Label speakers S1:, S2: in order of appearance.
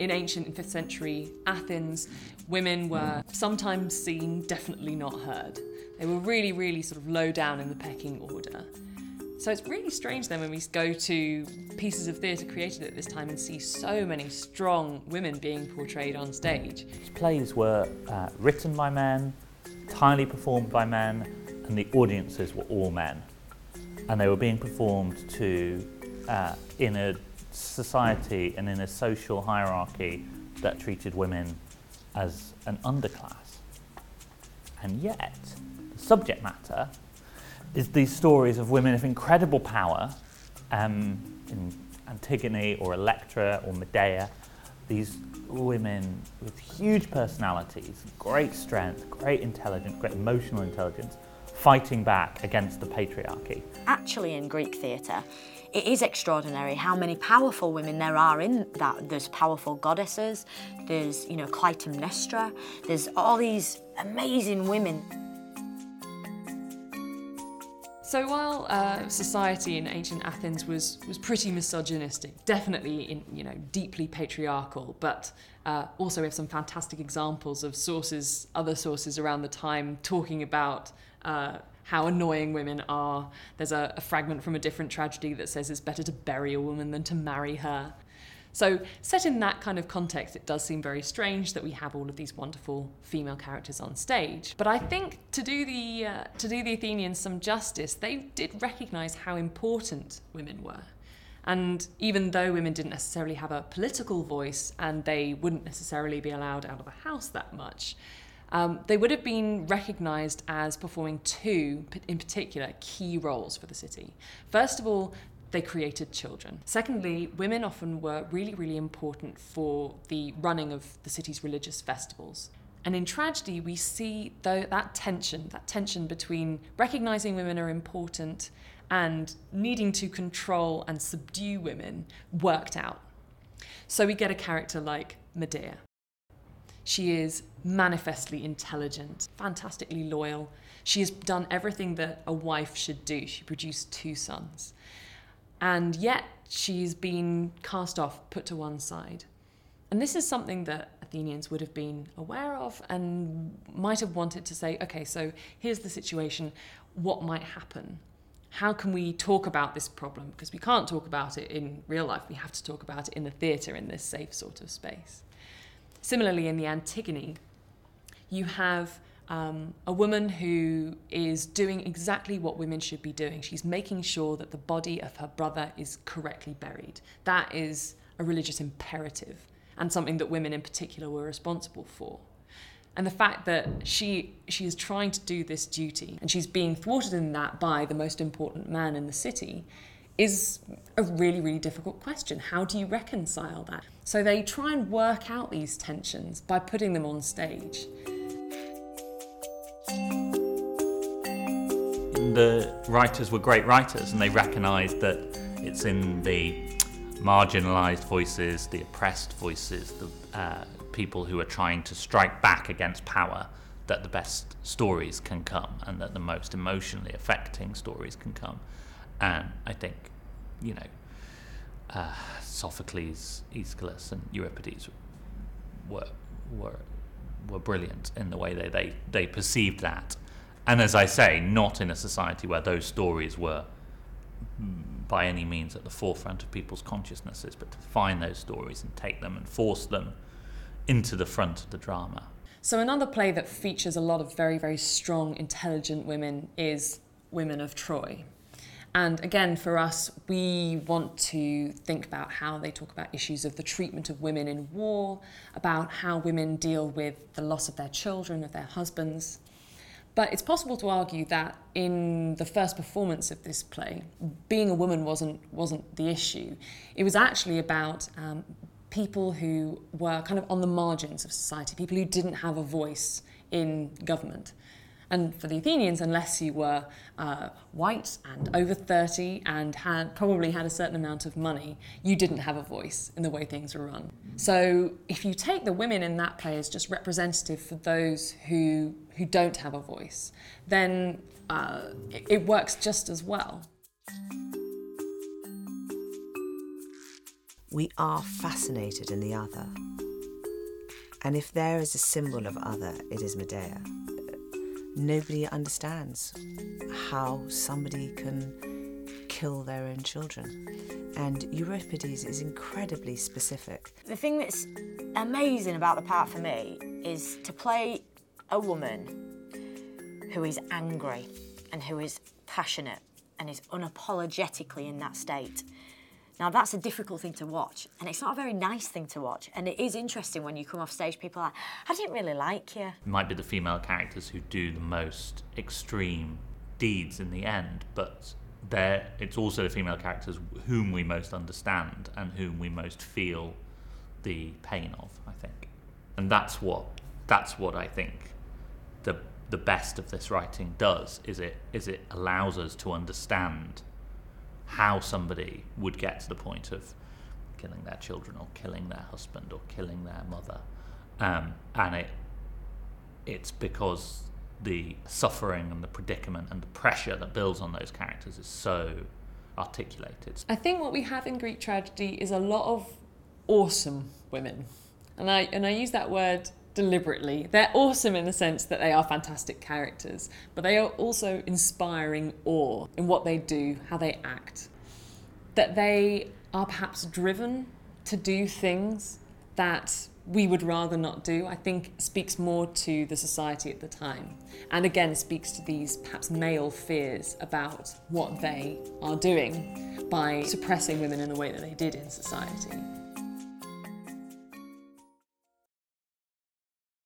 S1: In ancient and 5th century Athens, women were sometimes seen, definitely not heard. They were really, really sort of low down in the pecking order. So it's really strange then when we go to pieces of theatre created at this time and see so many strong women being portrayed on stage.
S2: Plays were uh, written by men, entirely performed by men, and the audiences were all men. And they were being performed to uh, in a society and in a social hierarchy that treated women as an underclass. And yet, the subject matter is these stories of women of incredible power um, in Antigone or Electra or Medea, these women with huge personalities, great strength, great intelligence, great emotional intelligence, fighting back against the patriarchy.
S3: Actually, in Greek theatre, it is extraordinary how many powerful women there are in that. There's powerful goddesses, there's, you know, Clytemnestra, there's all these amazing women.
S1: So while uh, society in ancient Athens was was pretty misogynistic, definitely in you know deeply patriarchal, but uh, also we have some fantastic examples of sources, other sources around the time talking about. Uh, how annoying women are. There's a, a fragment from a different tragedy that says it's better to bury a woman than to marry her. So, set in that kind of context, it does seem very strange that we have all of these wonderful female characters on stage. But I think to do the uh, to do the Athenians some justice, they did recognise how important women were. And even though women didn't necessarily have a political voice and they wouldn't necessarily be allowed out of the house that much, um, they would have been recognised as performing two, in particular, key roles for the city. First of all, they created children. Secondly, women often were really, really important for the running of the city's religious festivals. And in tragedy, we see though that tension, that tension between recognizing women are important and needing to control and subdue women worked out. So we get a character like Medea. She is manifestly intelligent, fantastically loyal. She has done everything that a wife should do. She produced two sons. And yet she's been cast off, put to one side. And this is something that Athenians would have been aware of and might have wanted to say, okay, so here's the situation. What might happen? How can we talk about this problem? Because we can't talk about it in real life. We have to talk about it in the theatre in this safe sort of space. Similarly, in the Antigone, you have um, a woman who is doing exactly what women should be doing. She's making sure that the body of her brother is correctly buried. That is a religious imperative and something that women in particular were responsible for. And the fact that she she is trying to do this duty and she's being thwarted in that by the most important man in the city is a really, really difficult question. How do you reconcile that? So they try and work out these tensions by putting them on stage.
S2: The writers were great writers and they recognised that it's in the marginalised voices, the oppressed voices, the uh, people who are trying to strike back against power that the best stories can come and that the most emotionally affecting stories can come. And I think, you know, uh, Sophocles, Aeschylus, and Euripides were were were brilliant in the way they they, they perceived that and as I say, not in a society where those stories were mm, by any means at the forefront of people's consciousnesses, but to find those stories and take them and force them into the front of the drama.
S1: So, another play that features a lot of very, very strong, intelligent women is Women of Troy. And again, for us, we want to think about how they talk about issues of the treatment of women in war, about how women deal with the loss of their children, of their husbands. But it's possible to argue that in the first performance of this play, being a woman wasn't wasn't the issue. It was actually about um, people who were kind of on the margins of society, people who didn't have a voice in government. And for the Athenians, unless you were uh, white and over 30 and had probably had a certain amount of money, you didn't have a voice in the way things were run. So if you take the women in that play as just representative for those who, who don't have a voice, then uh, it, it works just as well.
S4: We are fascinated in the other. And if there is a symbol of other, it is Medea. Nobody understands how somebody can kill their own children. And Euripides is incredibly specific.
S3: The thing that's amazing about the part for me is to play a woman who is angry and who is passionate and is unapologetically in that state. Now, that's a difficult thing to watch, and it's not a very nice thing to watch. And it is interesting when you come off stage, people are like, I didn't really like you.
S2: It might be the female characters who do the most extreme deeds in the end, but there it's also the female characters whom we most understand and whom we most feel the pain of, I think. And that's what that's what I think the the best of this writing does is it is it allows us to understand how somebody would get to the point of killing their children or killing their husband or killing their mother um, and it it's because the suffering and the predicament and the pressure that builds on those characters is so articulated.
S1: I think what we have in Greek tragedy is a lot of awesome women. And I and I use that word deliberately. They're awesome in the sense that they are fantastic characters, but they are also inspiring awe in what they do, how they act. That they are perhaps driven to do things that we would rather not do, I think speaks more to the society at the time. And again, speaks to these perhaps male fears about what they are doing by suppressing women in the way that they did in society.